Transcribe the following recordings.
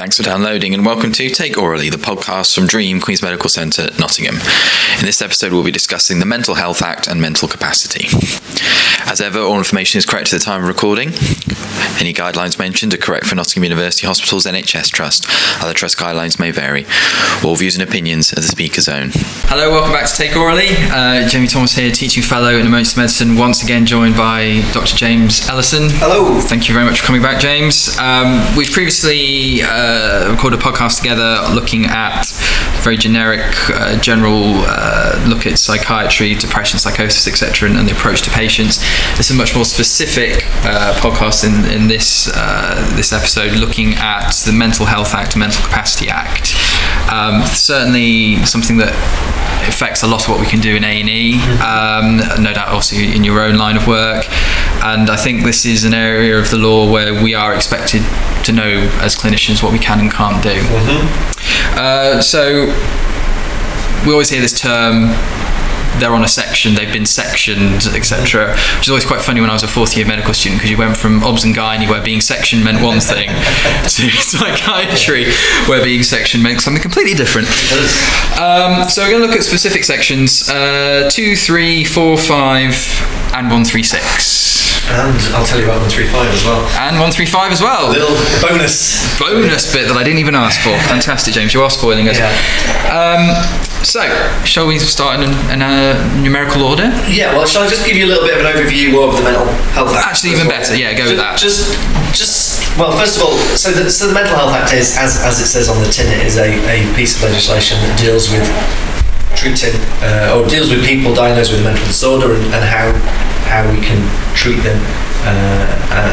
Thanks for downloading and welcome to Take Aurally, the podcast from DREEAM Queen's Medical Centre, Nottingham. In this episode, we'll be discussing the Mental Health Act and mental capacity. As ever, all information is correct at the time of recording. Any guidelines mentioned are correct for Nottingham University Hospital's NHS Trust. Other trust guidelines may vary. All views and opinions are the speaker's own. Hello, welcome back to Take Aurally. Uh, Jamie Thomas here, teaching fellow in emergency medicine, once again joined by Dr. James Ellison. Hello. Thank you very much for coming back, James. Um, we've previously uh, recorded a podcast together looking at very generic, uh, general uh, look at psychiatry, depression, psychosis, etc., and, and, the approach to patients. This is a much more specific uh, podcast in, in this uh, this episode, looking at the Mental Health Act, Mental Capacity Act. Um, certainly something that affects a lot of what we can do in A and E. Um, no doubt, also in your own line of work. And I think this is an area of the law where we are expected to know as clinicians what we can and can't do. Mm-hmm. Uh, so we always hear this term they're on a section, they've been sectioned, etc. Which is always quite funny when I was a fourth year medical student because you went from obs and gynae where being sectioned meant one thing to psychiatry where being sectioned meant something completely different. Um, so we're going to look at specific sections uh, 2, 3, 4, 5, and 136. And I'll tell you about 135 as well. And 135 as well. A little bonus. Bonus bit that I didn't even ask for. Fantastic, James. You are spoiling us. Yeah. Um, so, shall we start in, in, a numerical order? Yeah, well, shall I just give you a little bit of an overview of the Mental Health Act? Actually, even better. Yeah, go just, with that. Just, just well, first of all, so the, so the Mental Health Act is, as, as it says on the tin, it is a, a piece of legislation that deals with treating uh, or deals with people diagnosed with a mental disorder and, and how how we can treat them uh,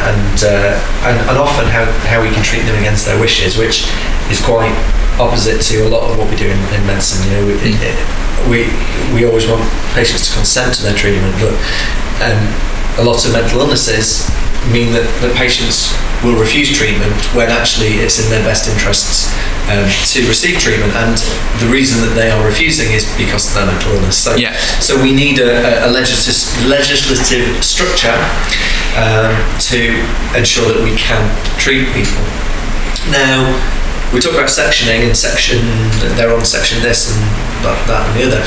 and, uh, and and often how, how we can treat them against their wishes, which is quite opposite to a lot of what we do in, in medicine. You know, we, it, it, we we always want patients to consent to their treatment, but um, a lot of mental illnesses mean that, that patients will refuse treatment when actually it's in their best interests um, to receive treatment and the reason that they are refusing is because of their mental illness so, yeah. so we need a, a legislative, legislative structure um, to ensure that we can treat people now we talk about sectioning and section they're on section this and that, that and the other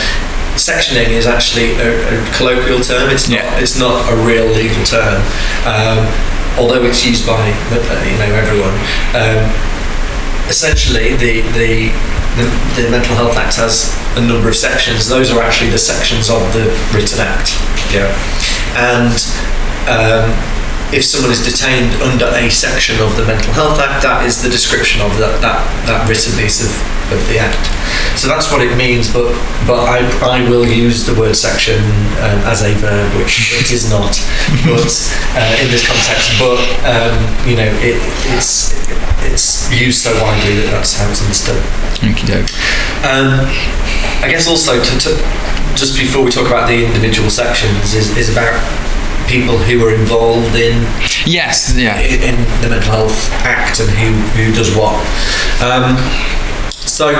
sectioning is actually a, a colloquial term. It's not. Yeah. It's not a real legal term, um, although it's used by you know everyone. Um, essentially, the, the the, the Mental Health Act has a number of sections. Those are actually the sections of the written act. Yeah, and um, if someone is detained under a section of the Mental Health Act, that is the description of that, that, that written piece of, of the Act. So that's what it means, but but I, I will use the word section um, as a verb, which it is not, but uh, in this context. But um, you know, it, it's it's used so widely that that's how it's understood. Thank you, Doug. Um, I guess also to, to just before we talk about the individual sections is, is about people who are involved in yes, yeah, in, the Mental Health Act and who who does what. Um, so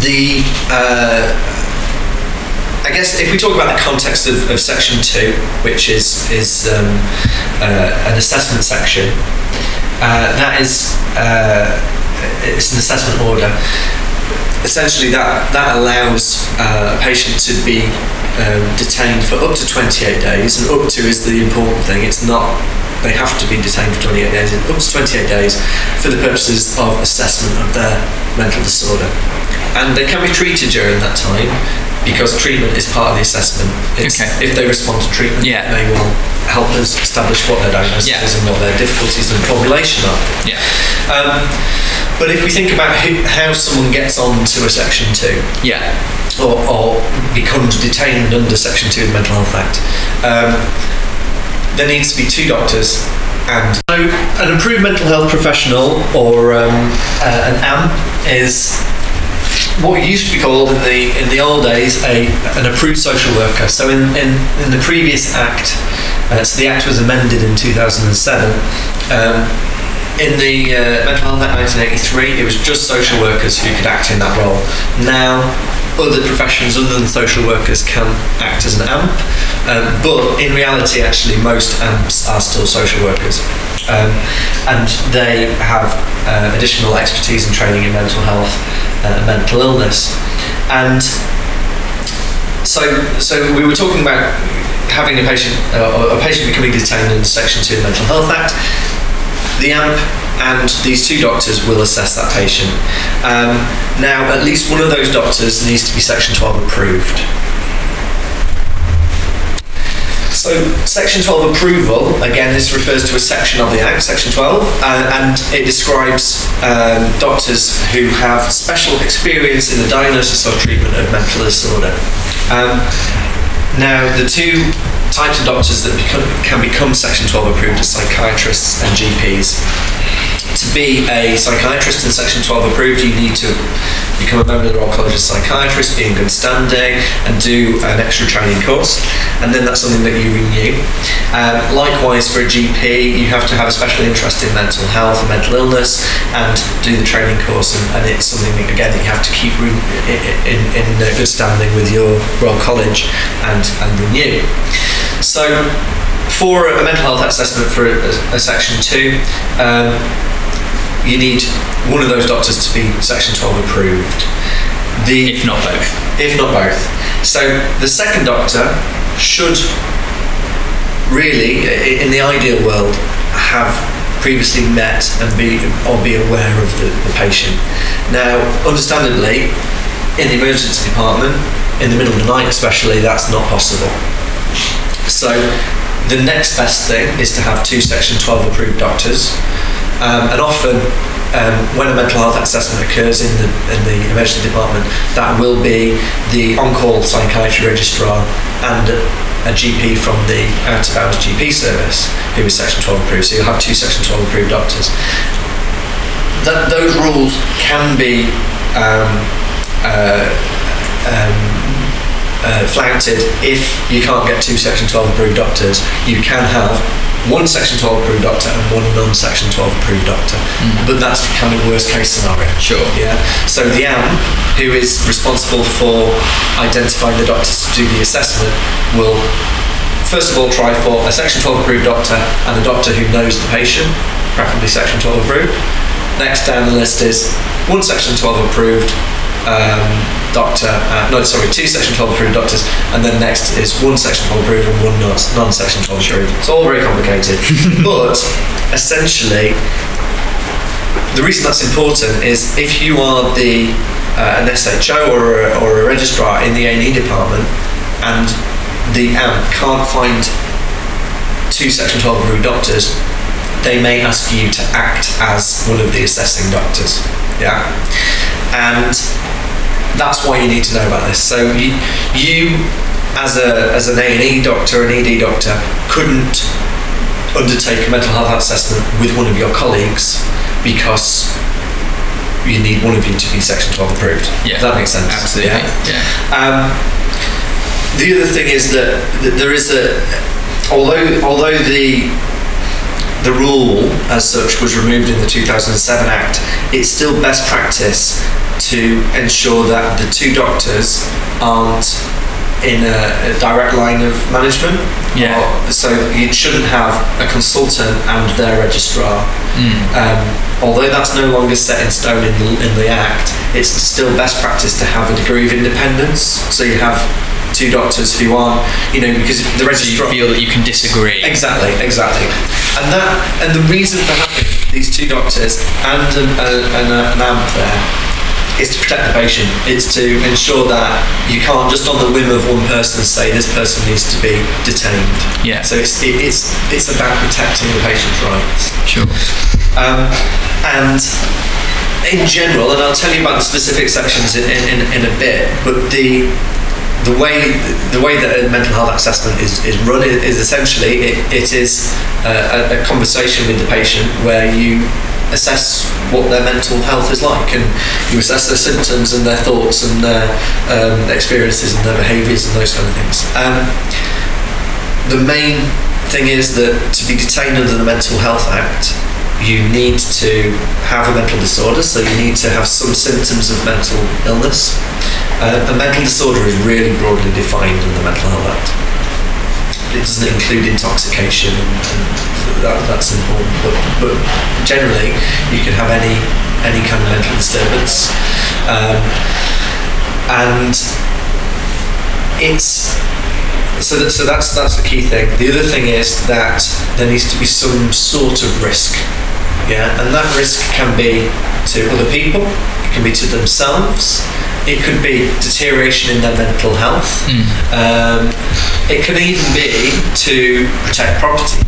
the uh, I guess if we talk about the context of, of Section Two, which is is um, uh, an assessment section, uh, that is uh, it's an assessment order essentially that that allows uh, a patient to be um, detained for up to 28 days, and up to is the important thing. It's not they have to be detained for 28 days, up to 28 days for the purposes of assessment of their mental disorder. And they can be treated during that time because treatment is part of the assessment. It's, okay. If they respond to treatment, yeah. they will help us establish what their diagnosis yeah. is and what their difficulties and formulation are. Yeah. Um, but if we think about who, how someone gets on to a Section 2, yeah. Or, or becomes detained under Section 2 of the Mental Health Act, um, there needs to be two doctors and so an approved mental health professional or um, uh, an AMP is what used to be called in the in the old days a an approved social worker. So in in, in the previous act, uh, so the act was amended in 2007. Um, in the uh, Mental Health Act 1983, it was just social workers who could act in that role. Now, other professions other than social workers can act as an AMP, um, but in reality, actually, most AMPs are still social workers. um, and they have uh, additional expertise and training in mental health uh, and mental illness. And so, so we were talking about having a patient, uh, a patient becoming detained under Section 2 of the Mental Health Act. The AMP and these two doctors will assess that patient. Um, now, at least one of those doctors needs to be Section 12 approved. So, Section 12 approval, again, this refers to a section of the Act, Section 12, uh, and it describes um, doctors who have special experience in the diagnosis or treatment of mental disorder. Um, now, the two types of doctors that become, can become Section 12 approved are psychiatrists and GPs to be a psychiatrist in Section 12 approved, you need to become a member of the Royal College of Psychiatrists, be in good standing, and do an extra training course. And then that's something that you renew. Um, likewise, for a GP, you have to have a special interest in mental health and mental illness and do the training course. And, and it's something, that, again, that you have to keep re- in, in, in good standing with your Royal College and, and renew. So, for a mental health assessment for a, a section two, um, you need one of those doctors to be section 12 approved. The, if not both. If not both. So the second doctor should really, in the ideal world, have previously met and be or be aware of the, the patient. Now, understandably, in the emergency department, in the middle of the night especially, that's not possible. So the next best thing is to have two Section 12 approved doctors um, and often, um, when a mental health assessment occurs in the, in the emergency department, that will be the on-call psychiatry registrar and a GP from the out of hours GP service who is Section 12 approved. So you'll have two Section 12 approved doctors. That, those rules can be um, uh, um, uh, flouted if you can't get two Section 12 approved doctors. You can have one Section 12 approved doctor and one non-Section 12 approved doctor. Mm. But that's kind of worst case scenario. Sure. Yeah. So the AM, who is responsible for identifying the doctors to do the assessment, will first of all try for a Section 12 approved doctor and a doctor who knows the patient, preferably Section 12 approved. Next down the list is one Section 12 approved um, doctor, uh, no, sorry, two Section 12 approved doctors, and then next is one Section 12 approved and one non Section 12 approved. It's all very complicated. but essentially, the reason that's important is if you are the uh, an SHO or a, or a registrar in the A&E department and the AMP can't find two Section 12 approved doctors, they may ask you to act as one of the assessing doctors. Yeah, and that's why you need to know about this. So you, you as a as an A and E doctor, an ED doctor, couldn't undertake a mental health assessment with one of your colleagues because you need one of you to be Section 12 approved. Yeah, Does that makes sense. Absolutely. Yeah. yeah. Um, the other thing is that, that there is a although although the the rule as such was removed in the 2007 Act, it's still best practice to ensure that the two doctors aren't in a, a direct line of management. Yeah. Or, so you shouldn't have a consultant and their registrar. Mm. Um, although that's no longer set in stone in the, in the Act, it's still best practice to have a degree of independence. So you have two doctors who aren't, you know, because the registrar. So you feel that you can disagree. Exactly, exactly. And that, and the reason for having these two doctors and an, an, an AMP there is to protect the patient. It's to ensure that you can't just on the whim of one person say this person needs to be detained. Yeah. So it's it, it's it's about protecting the patient's rights. Sure. Um, and in general, and I'll tell you about the specific sections in, in, in a bit, but the the way the way that a mental health assessment is, is run is essentially it, it is a, a conversation with the patient where you assess what their mental health is like and you assess their symptoms and their thoughts and their um, experiences and their behaviours and those kind of things. Um, the main thing is that to be detained under the Mental Health Act, you need to have a mental disorder, so you need to have some symptoms of mental illness. Uh, a mental disorder is really broadly defined in the Mental Health Act. it doesn't include intoxication, and, that, that's important. But, but generally, you can have any any kind of mental disturbance, um, and it's so that, so that's that's the key thing. The other thing is that there needs to be some sort of risk, yeah, and that risk can be to other people, it can be to themselves, it could be deterioration in their mental health, um, it can even be to protect property.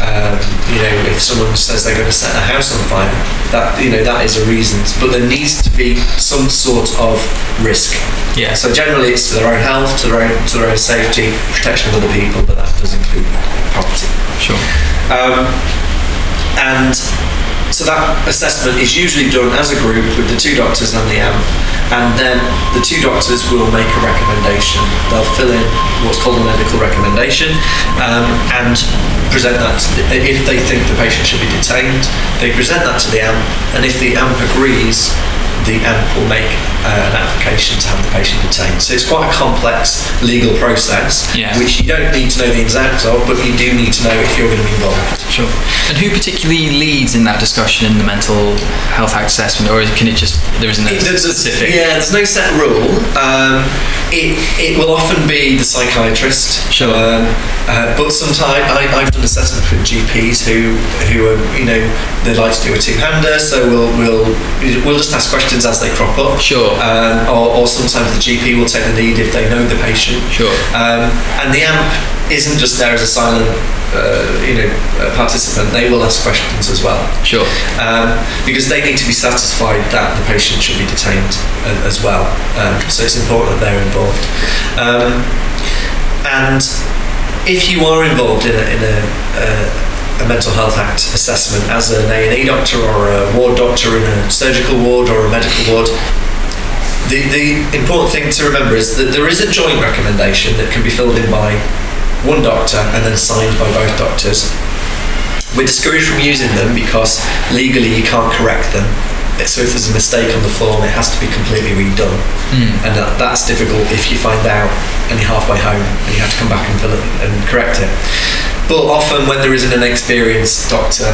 Um, you know, if someone says they're going to set a house on fire, that you know that is a reason. But there needs to be some sort of risk. Yeah. So generally, it's to their own health, to their own to their own safety, protection of other people, but that does include property. Sure. Um, and so that assessment is usually done as a group with the two doctors and the AMP, and then the two doctors will make a recommendation. They'll fill in what's called a medical recommendation um, and present that the, if they think the patient should be detained. They present that to the AMP, and if the AMP agrees, the AMP will make uh, an application to have the patient detained. So it's quite a complex legal process, Yeah. which you don't need to know the exact of, but you do need to know if you're going to be involved. Sure. And who particularly leads in that discussion in the Mental Health Act assessment, or can it just there isn't a It- there's- specific? Yeah, there's no set rule. Um, it, it will often be the psychiatrist. Sure. Um, uh, but sometimes I, I've done assessments with GPs who who are you know they like to do a two-hander, so we'll we'll we'll just ask questions as they crop up. Sure. Um, or, or sometimes the GP will take the lead if they know the patient. Sure. Um, and the AMP isn't just there as a silent, uh, you know, uh, participant. They will ask questions as well Sure. um, because they need to be satisfied that the patient should be detained a- as well. Um, so it's important that they're involved. Um, and if you are involved in a, in a, a, a mental health act assessment as an A&E doctor or a ward doctor in a surgical ward or a medical ward, the, the important thing to remember is that there is a joint recommendation that can be filled in by one doctor and then signed by both doctors. We're discouraged from using them because legally you can't correct them. So if there's a mistake on the form, it has to be completely redone, and that, that's difficult if you find out and you're halfway home and you have to come back and fill it and correct it. But often when there isn't an experienced doctor,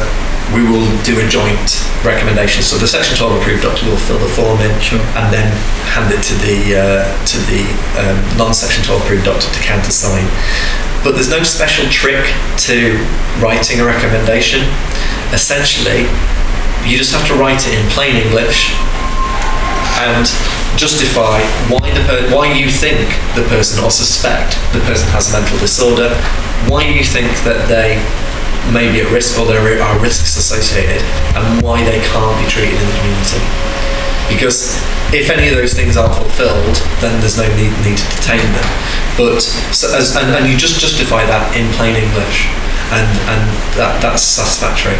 we will do a joint recommendation. So the Section 12 approved doctor will fill the form in Sure. and then hand it to the uh, to the um, non-Section 12 approved doctor to countersign. But there's no special trick to writing a recommendation. Essentially, you just have to write it in plain English and justify why the per- why you think the person or suspect the person has a mental disorder, why you think that they may be at risk or there are risks associated, and why they can't be treated in the community. Because if any of those things are fulfilled, then there's no need, need to detain them. But so as, and, and you just justify that in plain English, and and that, that's satisfactory.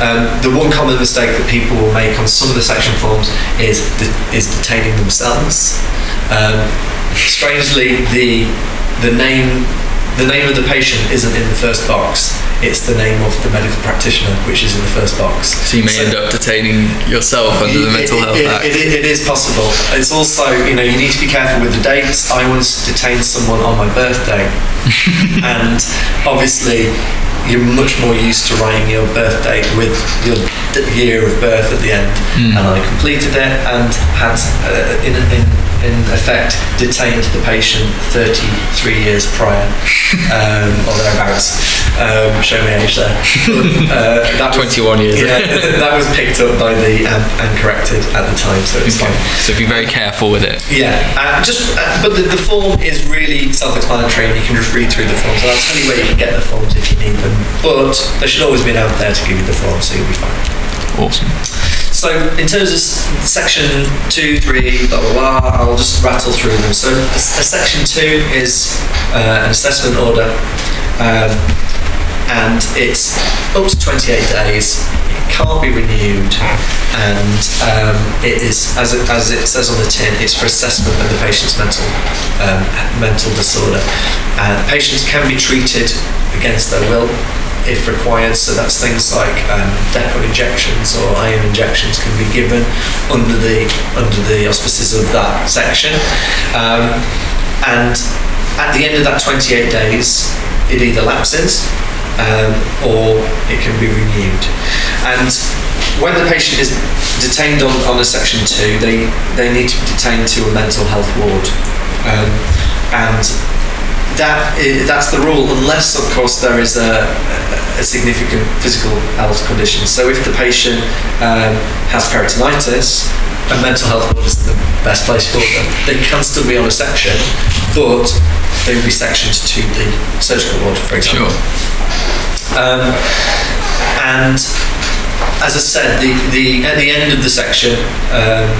Um, the one common mistake that people will make on some of the section forms is de- is detaining themselves. Um, strangely, the the name the name of the patient isn't in the first box. It's the name of the medical practitioner, which is in the first box. So you may end up detaining yourself under the Mental it- Health it- Act. it- it is possible. It's also, you know, you need to be careful with the dates. I once detained someone on my birthday, and obviously, you're much more used to writing your birthday with your d- year of birth at the end. Hmm. And I completed it and had, uh, in, in, in effect, detained the patient 33 years prior, um, or thereabouts. Um, show me age there. Uh, that was- 21 years. Yeah, that was picked up by the AMP and corrected at the time, so it's fine. So be very careful with it. Yeah, uh, just uh, but the, the form is really self-explanatory, and you can just read through the forms. And I'll tell you where you can get the forms if you need them. But they should always be out there to give you the form, so you'll be fine. Awesome. So in terms of section two, three, blah blah blah, I'll just rattle through them. So a, a section two is uh, an assessment order, um, and it's up to 28 days. It can't be renewed, and um, it is as it, as it says on the tin, it's for assessment of the patient's mental um, mental disorder. And patients can be treated against their will if required. So that's things like um, depot injections or IM injections can be given under the under the auspices of that section. Um, and at the end of that 28 days, it either lapses um, or it can be renewed. And when the patient is detained on, on a section two, they, they need to be detained to a mental health ward. Um, and that that's the rule, unless, of course, there is a, a significant physical health condition. So, if the patient um, has peritonitis, a mental health ward is the best place for them. They can still be on a section, but they would be sectioned to the surgical ward, for example. Sure. Um, and as I said, the, the at the end of the section, um,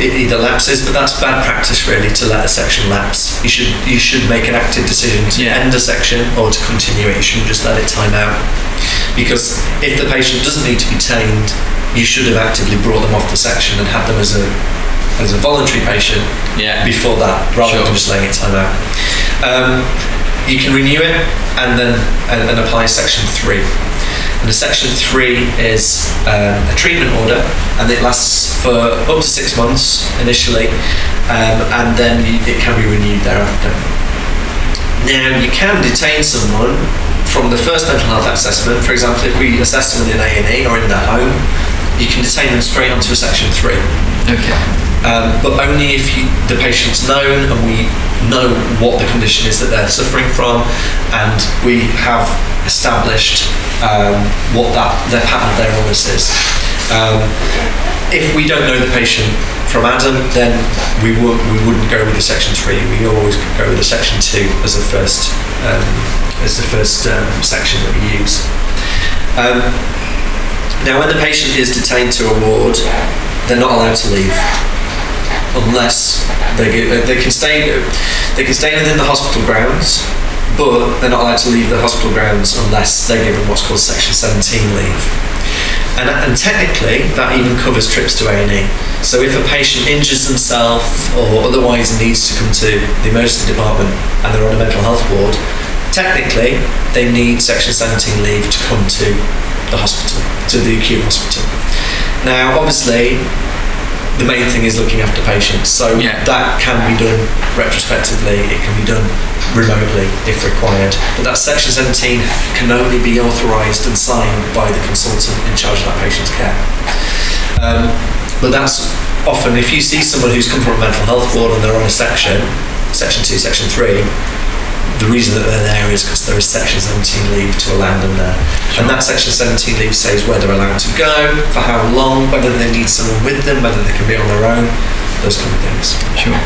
it either lapses, but that's bad practice really to let a section lapse. You should you should make an active decision to Yeah. end a section or to continue it. You shouldn't just let it time out, because if the patient doesn't need to be tamed, you should have actively brought them off the section and had them as a as a voluntary patient Yeah. before that, rather Sure. than just letting it time out. Um, you can renew it and then and, and apply section three. And the section three is um, a treatment order, and it lasts for up to six months initially, um, and then it can be renewed thereafter. Now you can detain someone from the first mental health assessment. For example, if we assess someone in A and E or in their home, you can detain them straight onto a section three Okay. Um, but only if you, the patient's known and we know what the condition is that they're suffering from, and we have established um, what that their pattern of their illness is. Um, if we don't know the patient from Adam, then we would we wouldn't go with the section three. We always go with the section two as the first um, as the first um, section that we use. Um, now, when the patient is detained to a ward, they're not allowed to leave unless they get, uh, they can stay they can stay within the hospital grounds, but they're not allowed to leave the hospital grounds unless they're given what's called Section 17 leave. And, and technically, that even covers trips to A&E. So if a patient injures themselves or otherwise needs to come to the emergency department and they're on a mental health ward, technically they need Section 17 leave to come to the hospital, to the acute hospital. Now, obviously, the main thing is looking after patients. So Yeah. that can be done retrospectively. It can be done remotely if required. But that section 17 can only be authorised and signed by the consultant in charge of that patient's care. Um, but that's often if you see someone who's come from a mental health ward and they're on a section, section two, section three. The reason that they're there is because there is section 17 leave to allow them there. And that section 17 leave says where they're allowed to go, for how long, whether they need someone with them, whether they can be on their own, those kind of things. Sure.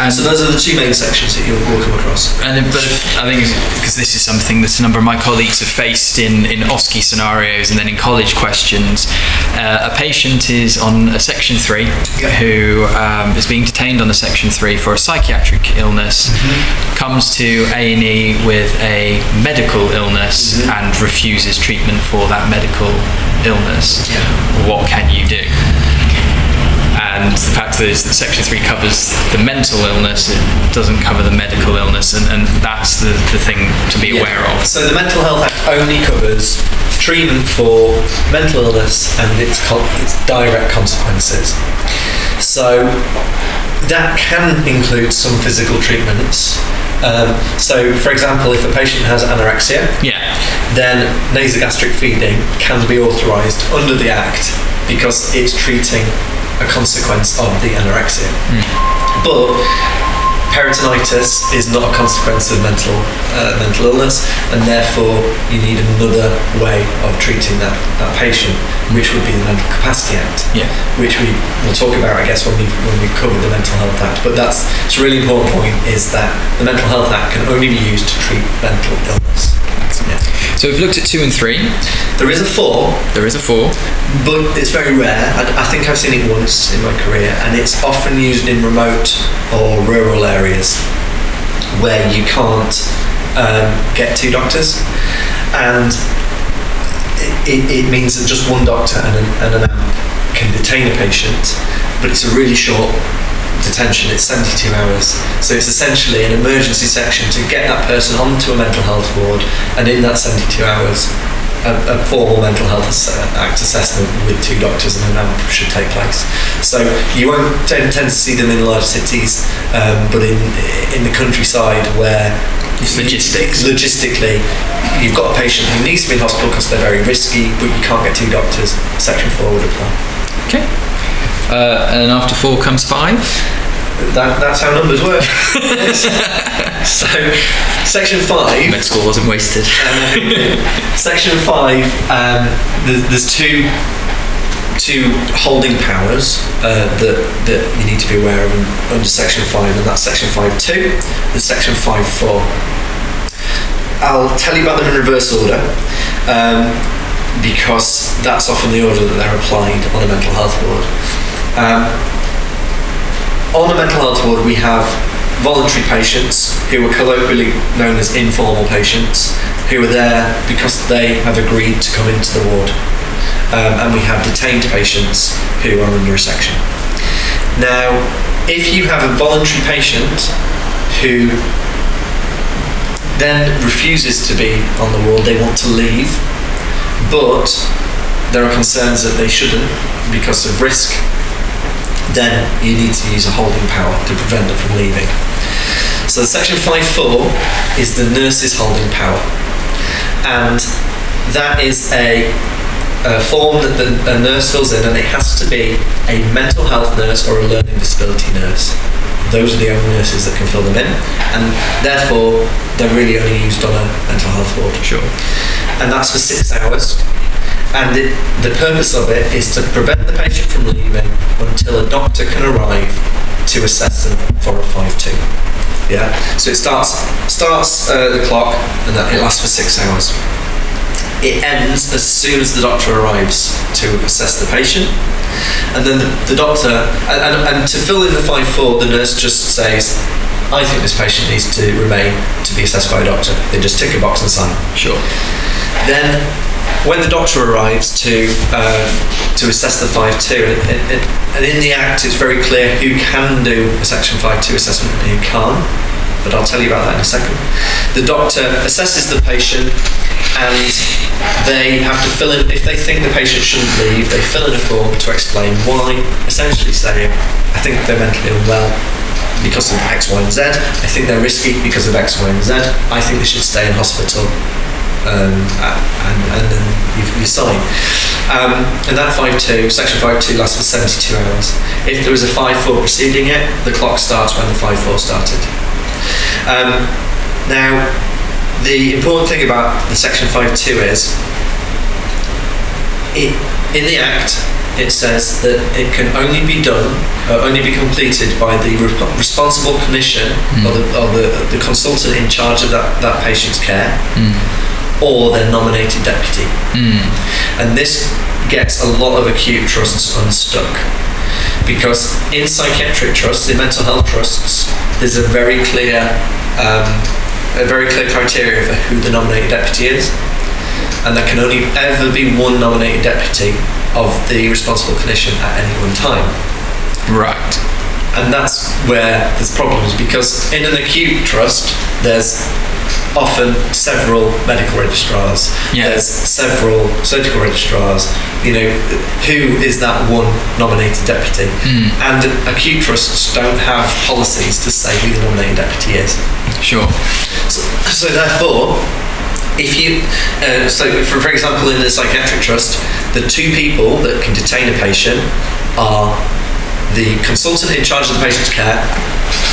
And So those are the two main sections that you'll, come across. And but if, I think because this is something that a number of my colleagues have faced in in OSCE scenarios and then in college questions, uh, a patient is on a section three Yeah. who um, is being detained on a section three for a psychiatric illness, comes to A and E with a medical illness and refuses treatment for that medical illness. Yeah. What can you do? And the fact is that Section 3 covers the mental illness, it doesn't cover the medical illness, and, and that's the, the thing to be Yeah. aware of. So the Mental Health Act only covers treatment for mental illness and its, its direct consequences. So that can include some physical treatments. Um, so, for example, if a patient has anorexia, Yeah, then nasogastric feeding can be authorised under the Act because it's treating a consequence of the anorexia. But peritonitis is not a consequence of mental uh, mental illness, and therefore you need another way of treating that, that patient, which would be the Mental Capacity Act yeah, which we will talk about, I guess, when we when we cover the Mental Health Act. But that's it's a really important point is that the Mental Health Act can only be used to treat mental illness. Yeah. So we've looked at 2 and 3, There is a four, there is a 4. but it's very rare. I, I think I've seen it once in my career, and it's often used in remote or rural areas where you can't um, get two doctors, and it, it, it means that just one doctor and an, and an amp can detain a patient, but it's a really short detention. It's 72 hours, so it's essentially an emergency section to get that person onto a mental health ward, and in that 72 hours, a, a formal mental health ass- act assessment with two doctors and an AMP should take place. So you won't tend, tend to see them in large cities, um, but in in the countryside where It's logistics. logistically you've got a patient who needs to be in hospital because they're very risky, but you can't get two doctors. Section four would apply. Okay. Uh, and after four comes five. That, that's how numbers work. so, section five. Med school wasn't wasted. Um, section five. Um, there's, there's two two holding powers uh, that that you need to be aware of under section five, and that's section five two and section five four. I'll tell you about them in reverse order. Um, because that's often the order that they're applied on a mental health ward. Um, on a mental health ward, we have voluntary patients who are colloquially known as informal patients who are there because they have agreed to come into the ward. Um, and we have detained patients who are under a section. Now, if you have a voluntary patient who then refuses to be on the ward, they want to leave, but there are concerns that they shouldn't because of risk, then you need to use a holding power to prevent them from leaving. So section 5.4 is the nurse's holding power. And that is a, a form that the, a nurse fills in and it has to be a mental health nurse or a learning disability nurse. Those are the only nurses that can fill them in and therefore they're really only used on a mental health ward. Sure. And that's for six hours and it, the purpose of it is to prevent the patient from leaving until a doctor can arrive to assess them for a 5-2. Yeah, so it starts starts uh, the clock and that it lasts for six hours. It ends as soon as the doctor arrives to assess the patient, and then the, the doctor and, and, and to fill in the 5-4, the nurse just says, "I think this patient needs to remain to be assessed by a doctor." They just tick a box and sign. Sure. Then, when the doctor arrives to uh, to assess the 5-2, and, and, in the Act it's very clear who can do a Section 5-2 assessment and who can't, but I'll tell you about that in a second. The doctor assesses the patient and they have to fill in, if they think the patient shouldn't leave, they fill in a form to explain why, essentially saying, I think they're mentally unwell, because of X, Y, and Z. I think they're risky because of X, Y, and Z. I think they should stay in hospital. Um, and, and then you, you sign. Um, and that 5-2, section 5-2 lasts for 72 hours. If there is a 5-4 preceding it, the clock starts when the 5-4 started. Um, now, the important thing about the section 5-2 is it, in the Act, it says that it can only be done, uh, only be completed by the re- responsible clinician or, the, or the, the consultant in charge of that, that patient's care or their nominated deputy. And this gets a lot of acute trusts unstuck because in psychiatric trusts, in mental health trusts, there's a very clear, um, a very clear criteria for who the nominated deputy is, and there can only ever be one nominated deputy of the responsible clinician at any one time Right. and that's where there's problems because in an acute trust there's often several medical registrars Yeah. there's several surgical registrars you know who is that one nominated deputy and acute trusts don't have policies to say who the nominated deputy is Sure. so, so therefore, if you, uh, so for, for example, in the psychiatric trust, the two people that can detain a patient are the consultant in charge of the patient's care,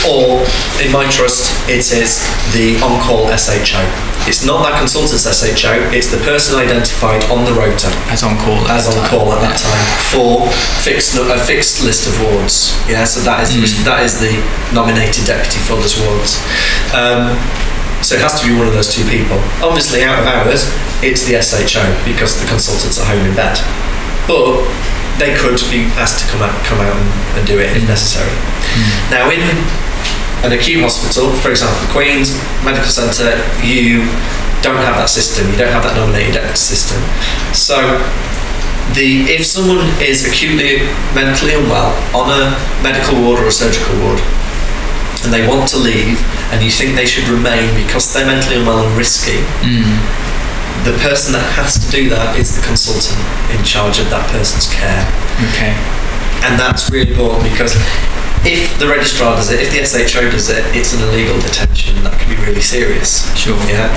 or in my trust, it is the on-call SHO. It's not that consultant's SHO; it's the person identified on the rota As on call. at as on call at that time for fixed a fixed list of wards. Yeah, so that is Mm. that is the nominated deputy for those wards. Um, so it has to be one of those two people. Obviously, out of hours, it's the SHO because the consultants are home in bed. But they could be asked to come out come out and, and do it if mm. necessary. Mm. Now in an acute hospital, for example, the Queen's Medical Centre, you don't have that system. You don't have that nominated system. So the if someone is acutely mentally unwell on a medical ward or a surgical ward and they want to leave and you think they should remain because they're mentally unwell and risky mm. The person that has to do that is the consultant in charge of that person's care. Okay. And that's really important because if the registrar does it, if the SHO does it, it's an illegal detention that can be really serious. Sure. Yeah.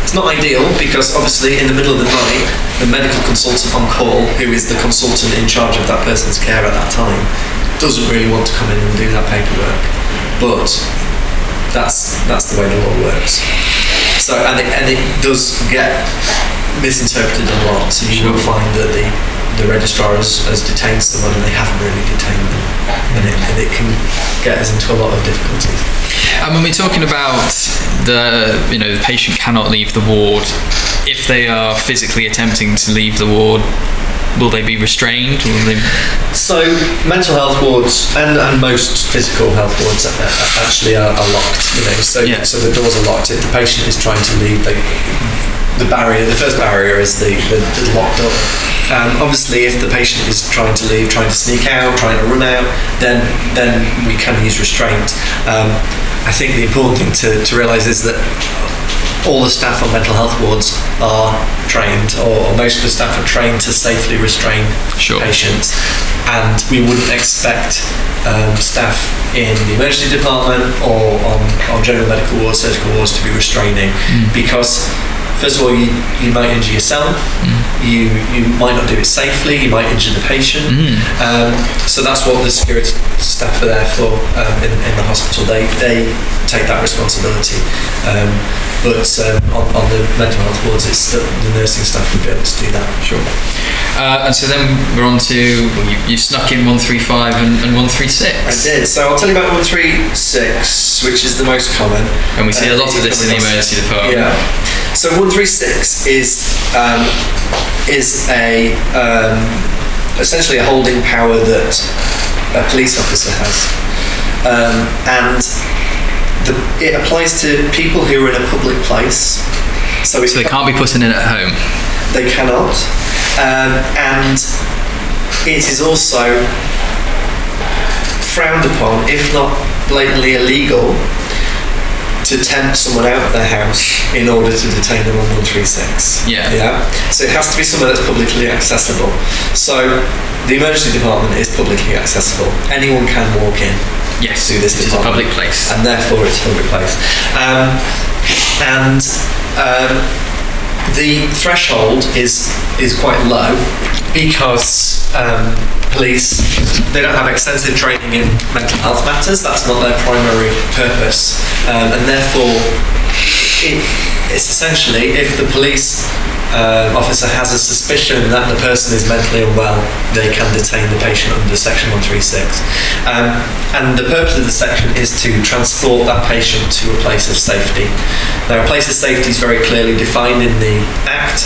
It's not ideal because obviously in the middle of the night, the medical consultant on call, who is the consultant in charge of that person's care at that time, doesn't really want to come in and do that paperwork. But that's that's the way the law works. So and it, and it does get misinterpreted a lot. So you will find that the the registrar has, has detained someone and they haven't really detained them, and it, and it can get us into a lot of difficulties. And when we're talking about the, you know, the patient cannot leave the ward, if they are physically attempting to leave the ward, will they be restrained? They? So mental health wards and, and most physical health wards actually are, are locked. You know, so Yeah. so the doors are locked. If the patient is trying to leave, they, the barrier, the first barrier is the, the, the locked up. Um, obviously, if the patient is trying to leave, trying to sneak out, trying to run out, then then we can use restraint. Um, I think the important thing to, to realise is that all the staff on mental health wards are trained, or, most of the staff are trained to safely restrain Sure. patients, and we wouldn't expect um, staff in the emergency department or on, on general medical wards, surgical wards to be restraining because. First of all, you, you might injure yourself. You you might not do it safely. You might injure the patient. Um, so that's what the security staff are there for um, in, in the hospital. They they take that responsibility. Um, but um, on, on the mental health wards, it's the, the nursing staff would be able to do that. Sure. Uh, and so then we're on to, well, you, you snuck in 135 and, and 136. I did. So I'll tell you about 136, which is the most common. And we see a Uh, lot of this in the emergency department. Yeah. So 136 is um, is a um, essentially a holding power that a police officer has, um, and the, it applies to people who are in a public place. So, So they can't be putting in at home. they cannot, um, and it is also frowned upon, if not blatantly illegal, to tempt someone out of their house in order to detain them on 136. Yeah. Yeah. So it has to be somewhere that's publicly accessible. So the emergency department is publicly accessible. Anyone can walk in Yes. to this it is a public place. and therefore it's a public place. Um, and um, the threshold is is quite low because um, police they don't have extensive training in mental health matters. That's not their primary purpose, um, and therefore it, it's essentially if the police uh, officer has a suspicion that the person is mentally unwell, they can detain the patient under section 136. Um, and the purpose of the section is to transport that patient to a place of safety. Now, a place of safety is very clearly defined in the Act.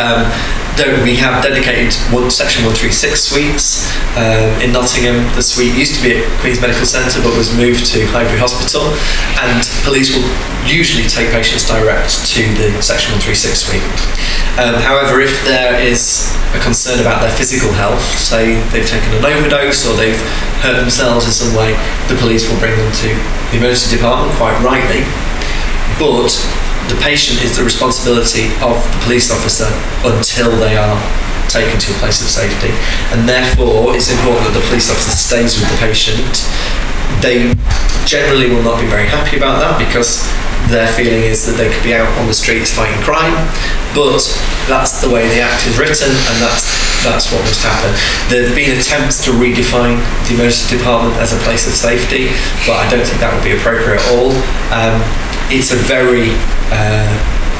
Um, though we have dedicated one, section 136 suites um, in Nottingham. The suite used to be at Queen's Medical Centre but was moved to Highbury Hospital, and police will usually take patients direct to the section 136 suite. Um, however, if there is a concern about their physical health, say they've taken an overdose or they've hurt themselves in some way, the police will bring them to the emergency department quite rightly but the patient is the responsibility of the police officer until they are taken to a place of safety. And therefore, it's important that the police officer stays with the patient. They generally will not be very happy about that because their feeling is that they could be out on the streets fighting crime, but that's the way the Act is written, and that's that's what must happen. There have been attempts to redefine the emergency department as a place of safety, but I don't think that would be appropriate at all. Um, it's a very uh,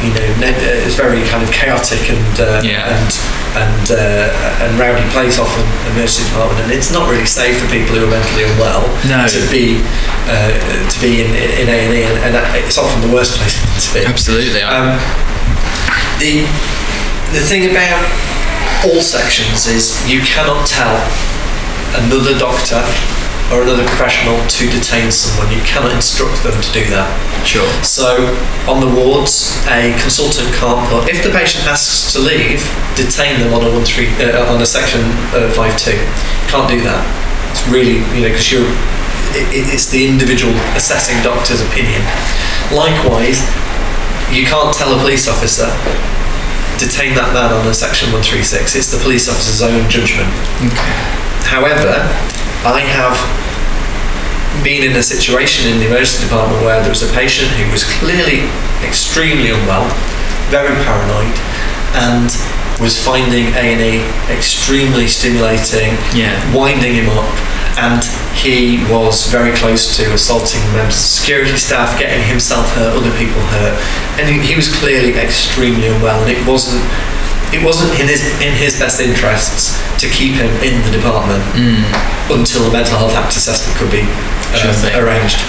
you know ne- uh, it's very kind of chaotic and uh, Yeah. and and uh, and rowdy place often emergency department and it's not really safe for people who are mentally unwell No. to be uh, to be in in A and E and it's often the worst place to be. Absolutely. Um, the the thing about all sections is you cannot tell another doctor or another professional to detain someone. You cannot instruct them to do that. sure. So on the wards, a consultant can't put if the patient asks to leave, detain them on a one three uh, on a section uh, five two. Can't do that. It's really you know because you're it, it- it's the individual assessing doctor's opinion. Likewise, you can't tell a police officer detain that man on a section 136. It's the police officer's own judgment. okay. However, I have been in a situation in the emergency department where there was a patient who was clearly extremely unwell, very paranoid, and was finding A&E extremely stimulating, Yeah. winding him up, and he was very close to assaulting members of security staff, getting himself hurt, other people hurt, and he, he was clearly extremely unwell, and it wasn't it wasn't in his in his best interests to keep him in the department until a mental health act assessment could be um, thing. arranged.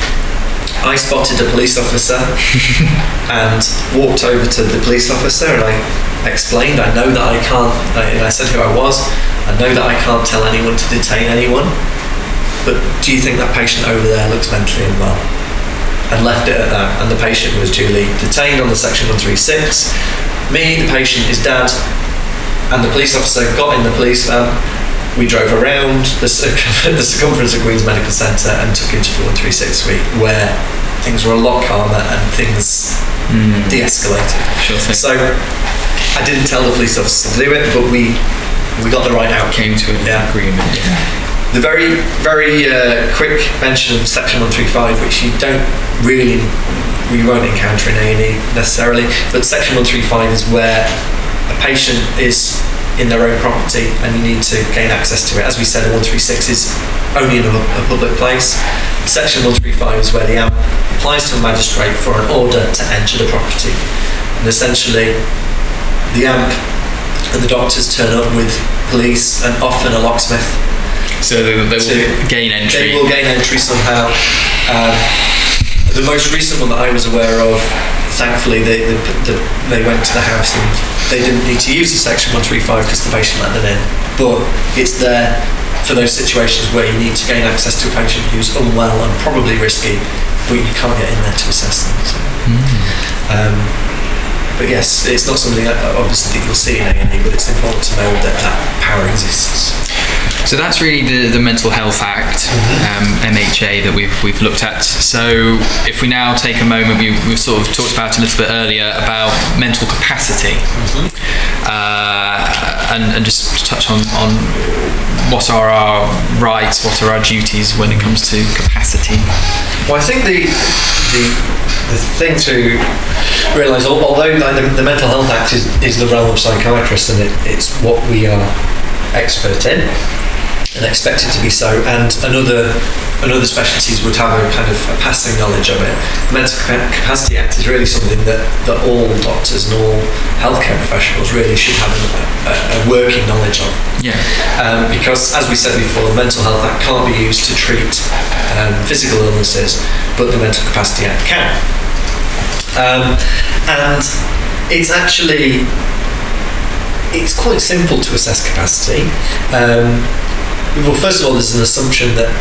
I spotted a police officer and walked over to the police officer and I explained, I know that I can't, I, and I said who I was, I know that I can't tell anyone to detain anyone, but do you think that patient over there looks mentally unwell? And left it at that, and the patient was duly detained on the section 136. Me, the patient, his dad, and the police officer got in the police van. We drove around the, the circumference of Queen's Medical Centre and took him to the 136 suite where things were a lot calmer and things de-escalated. Sure thing. So I didn't tell the police officer to do it, but we we got the right outcome. Came to an Yeah. agreement. Yeah. The very, very uh, quick mention of Section 135, which you don't really, we won't encounter in A&E necessarily, but Section 135 is where a patient is in their own property and you need to gain access to it. As we said, 136 is only in a, a public place. Section 135 is where the AMHP applies to a magistrate for an order to enter the property. And essentially, the AMHP and the doctors turn up with police and often a locksmith So they, they will To- gain entry. they will gain entry somehow. Um, the most recent one that I was aware of, thankfully, they, they, the, they went to the house and they didn't need to use the section 135 because the patient let them in. But it's there for those situations where you need to gain access to a patient who's unwell and probably risky, but you can't get in there to assess them. So. Um, but yes, it's not something that, obviously that you'll see in A&E, but it's important to know that that power exists. So that's really the, the Mental Health Act, um, MHA, that we've, we've looked at. So if we now take a moment, we, we've sort of talked about a little bit earlier about mental capacity, uh, and, and just touch on, on what are our rights, what are our duties when it comes to capacity. Well, I think the the, the thing to realise, although the, the Mental Health Act is, is the realm of psychiatrists and it, it's what we are expert in and expected to be so, and another another specialties would have a kind of a passing knowledge of it. The Mental Capacity Act is really something that, that all doctors and all healthcare professionals really should have a, a, a working knowledge of Yeah. um, because, as we said before, the Mental Health Act can't be used to treat um, physical illnesses, but the Mental Capacity Act can. Um, and it's actually it's quite simple to assess capacity. Well, first of all, there's an assumption that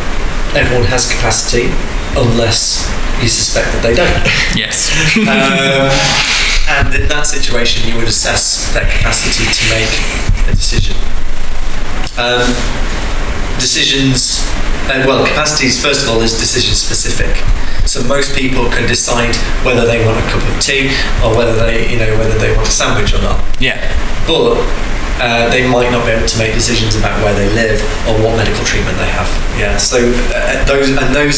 everyone has capacity, unless you suspect that they don't. Yes. Um, and in that situation, you would assess their capacity to make a decision. Um, decisions, uh, well, capacities, first of all, is decision specific. So most people can decide whether they want a cup of tea or whether they, you know, whether they want a sandwich or not. yeah. But uh, they might not be able to make decisions about where they live or what medical treatment they have. Yeah. So uh, those and those.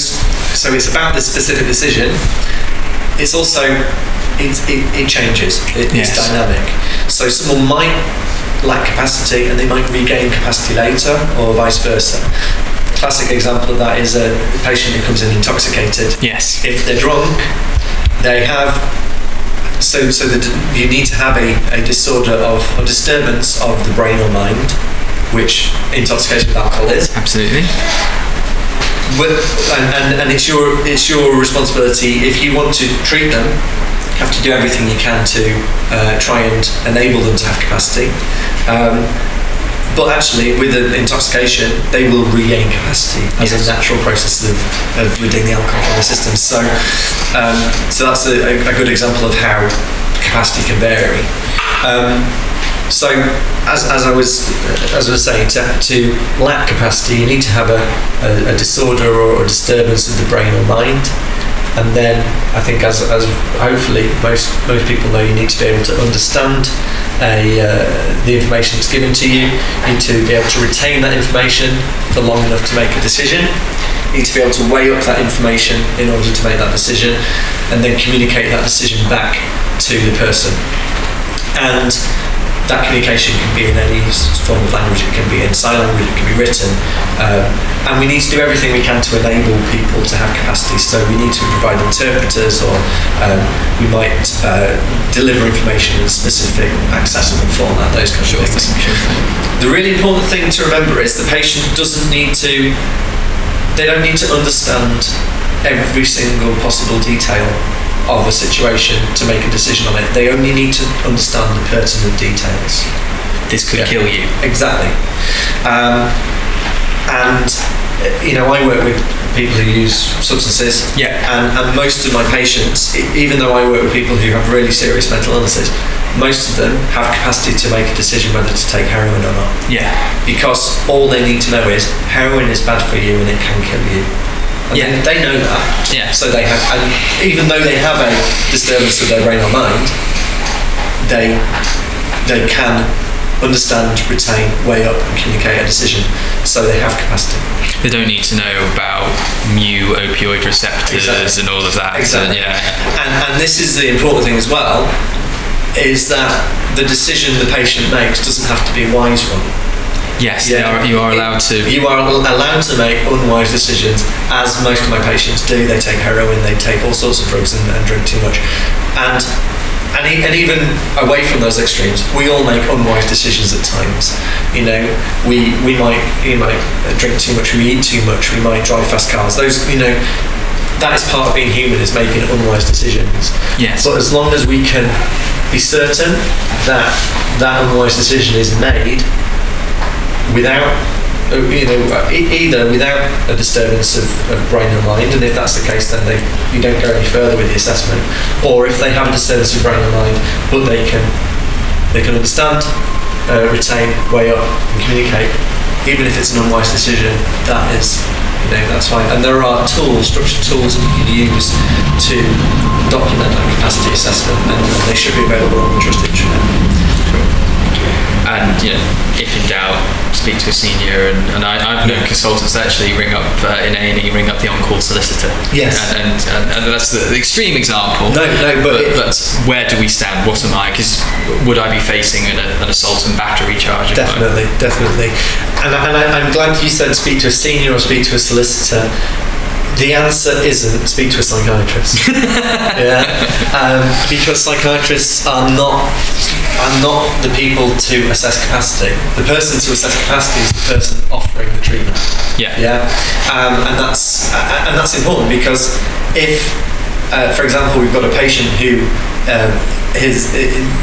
So it's about the specific decision. It's also it, it, it changes. It, Yes. It's dynamic. So someone might lack capacity and they might regain capacity later, or vice versa. Classic example of that is a patient who comes in intoxicated Yes. if they're drunk, they have so so that you need to have a, a disorder of a disturbance of the brain or mind, which intoxication with alcohol is. Absolutely. With, and, and, and it's your it's your responsibility if you want to treat them. You have to do everything you can to uh, try and enable them to have capacity. Um, but actually, with an intoxication, they will regain capacity as Yes. a natural process of, of ridding the alcohol from the system. So, um, so that's a, a, good example of how capacity can vary. Um, so, as, as I was as I was saying, to, to lack capacity, you need to have a, a, a disorder or a disturbance of the brain or mind. And then I think as, as hopefully most most people know, you need to be able to understand a, uh, the information that's given to you. You need to be able to retain that information for long enough to make a decision. You need to be able to weigh up that information in order to make that decision, and then communicate that decision back to the person. And that communication can be in any form of language, it can be in sign language, it can be written. Um, and we need to do everything we can to enable people to have capacity. So we need to provide interpreters or um, we might uh, deliver information in a specific accessible format, those kinds Sure of things. sure. The really important thing to remember is the patient doesn't need to, they don't need to understand every single possible detail of a situation to make a decision on it. They only need to understand the pertinent details. This could Yeah. kill you. Exactly. Um, and, uh, you know, I work with people who use substances. Yeah. And, and most of my patients, even though I work with people who have really serious mental illnesses, most of them have capacity to make a decision whether to take heroin or not Yeah. because all they need to know is heroin is bad for you and it can kill you. And Yeah. they, they know that. Yeah. So they have, and even though they have a disturbance of their brain or mind, they they can understand, retain, weigh up, and communicate a decision. So they have capacity. They don't need to know about mu opioid receptors Exactly. and all of that. Exactly. Yeah. And, and this is the important thing as well, is that the decision the patient makes doesn't have to be a wise one. Yes, they are, you are allowed to. You are allowed to make unwise decisions, as most of my patients do. They take heroin, they take all sorts of drugs, and, and drink too much. And and, e- and even away from those extremes, we all make unwise decisions at times. You know, we we might you might drink too much, we eat too much, we might drive fast cars. Those you know. That is part of being human, is making unwise decisions. Yes. But as long as we can be certain that that unwise decision is made without uh, you know uh, either without a disturbance of, of brain and mind and if that's the case then they you don't go any further with the assessment. Or if they have a disturbance of brain and mind but they can they can understand uh, retain weigh up and communicate even if it's an unwise decision that is you know that's fine. And there are tools structured tools that you can use to document that capacity assessment and they should be available on the trust and you know, if in doubt, speak to a senior. And, and I, I've known consultants actually ring up uh, in A and E, ring up the on-call solicitor. Yes. And, and, and, and that's the, extreme example. No, no, but it- but where do we stand? What am I? Because would I be facing an, an assault and battery charge? if I- Definitely, definitely. And, and I, I'm glad you said speak to a senior or speak to a solicitor. The answer isn't speak to a psychiatrist. yeah, um, because psychiatrists are not are not the people to assess capacity. The person to assess capacity is the person offering the treatment. Yeah. Yeah, um, and that's uh, and that's important because if, uh, for example, we've got a patient who um, his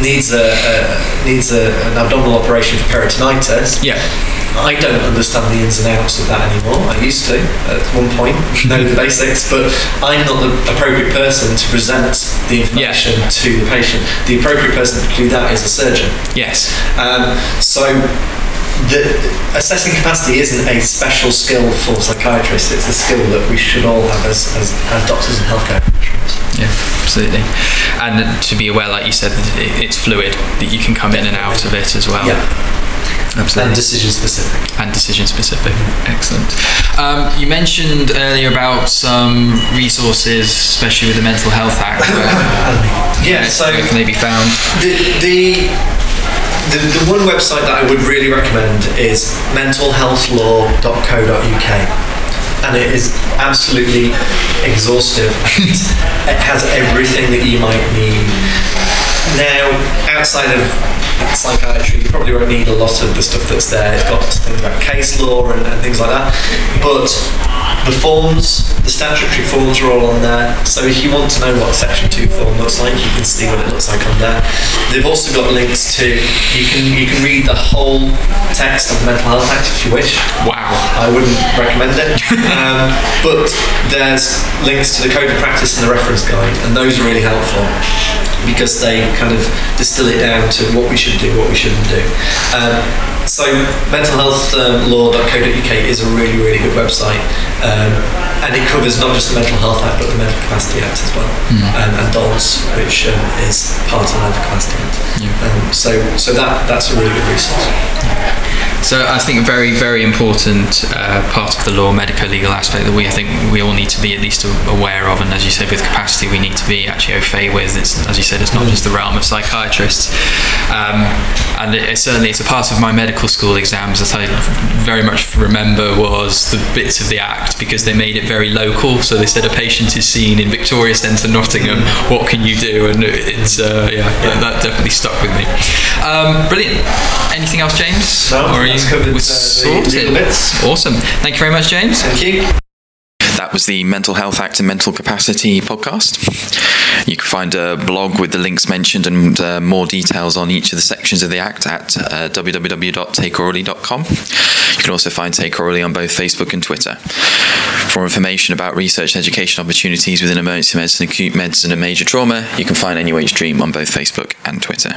needs a, a needs a, an abdominal operation for peritonitis. Yeah. I don't understand the ins and outs of that anymore. I used to at one point know the basics, but I'm not the appropriate person to present the information to the patient. The appropriate person to do that is a surgeon. Yes. Um, so the assessing capacity isn't a special skill for psychiatrists. It's a skill that we should all have as, as, as doctors and healthcare professionals. Yeah, absolutely. And to be aware, like you said, it's fluid, that you can come in and out of it as well. Yeah, and decision specific. and decision specific. Excellent. Um, you mentioned earlier about some resources, especially with the Mental Health Act. Where, Yeah, so where can they be found? the, the the, the one website that I would really recommend is mentalhealthlaw.co.uk and it is absolutely exhaustive it has everything that you might need now outside of psychiatry you probably won't need a lot of the stuff that's there it's got things about case law and, and things like that but the forms the statutory forms are all on there so if you want to know what section 2 form looks like you can see what it looks like on there they've also got links to you can you can read the whole text of the mental health act if you wish Wow. I wouldn't recommend it. um, but there's links to the code of practice and the reference guide, and those are really helpful. Because they kind of distill it down to what we should do, what we shouldn't do. Um, so mentalhealthlaw.co.uk is a really, really good website, um, and it covers not just the Mental Health Act but the Mental Capacity Act as well, um, and DOLS, which um, is part of the Mental Capacity Act. Um, so, so that that's a really good resource. So I think a very, very important uh, part of the law, medico-legal aspect that we I think we all need to be at least aware of, and as you said, with capacity, we need to be actually au fait with. It's, as you said, it's not just the realm of psychiatrists, um, and it, it certainly it's a part of my medical school exams that I very much remember was the bits of the act because they made it very local. So they said a patient is seen in Victoria Centre, Nottingham. What can you do? And it's uh, yeah, That, that definitely stuck with me. Um, brilliant. Anything else, James? No, Or are that's you covered, uh, we're sorted? legal bits. Awesome. Thank you very much, James. Thank you. That was the Mental Health Act and Mental Capacity podcast. You can find a blog with the links mentioned and uh, more details on each of the sections of the Act at uh, www.takeaurally.com. You can also find Take Aurally on both Facebook and Twitter. For information about research and education opportunities within emergency medicine, acute medicine, and major trauma, you can find NUH DREEAM on both Facebook and Twitter.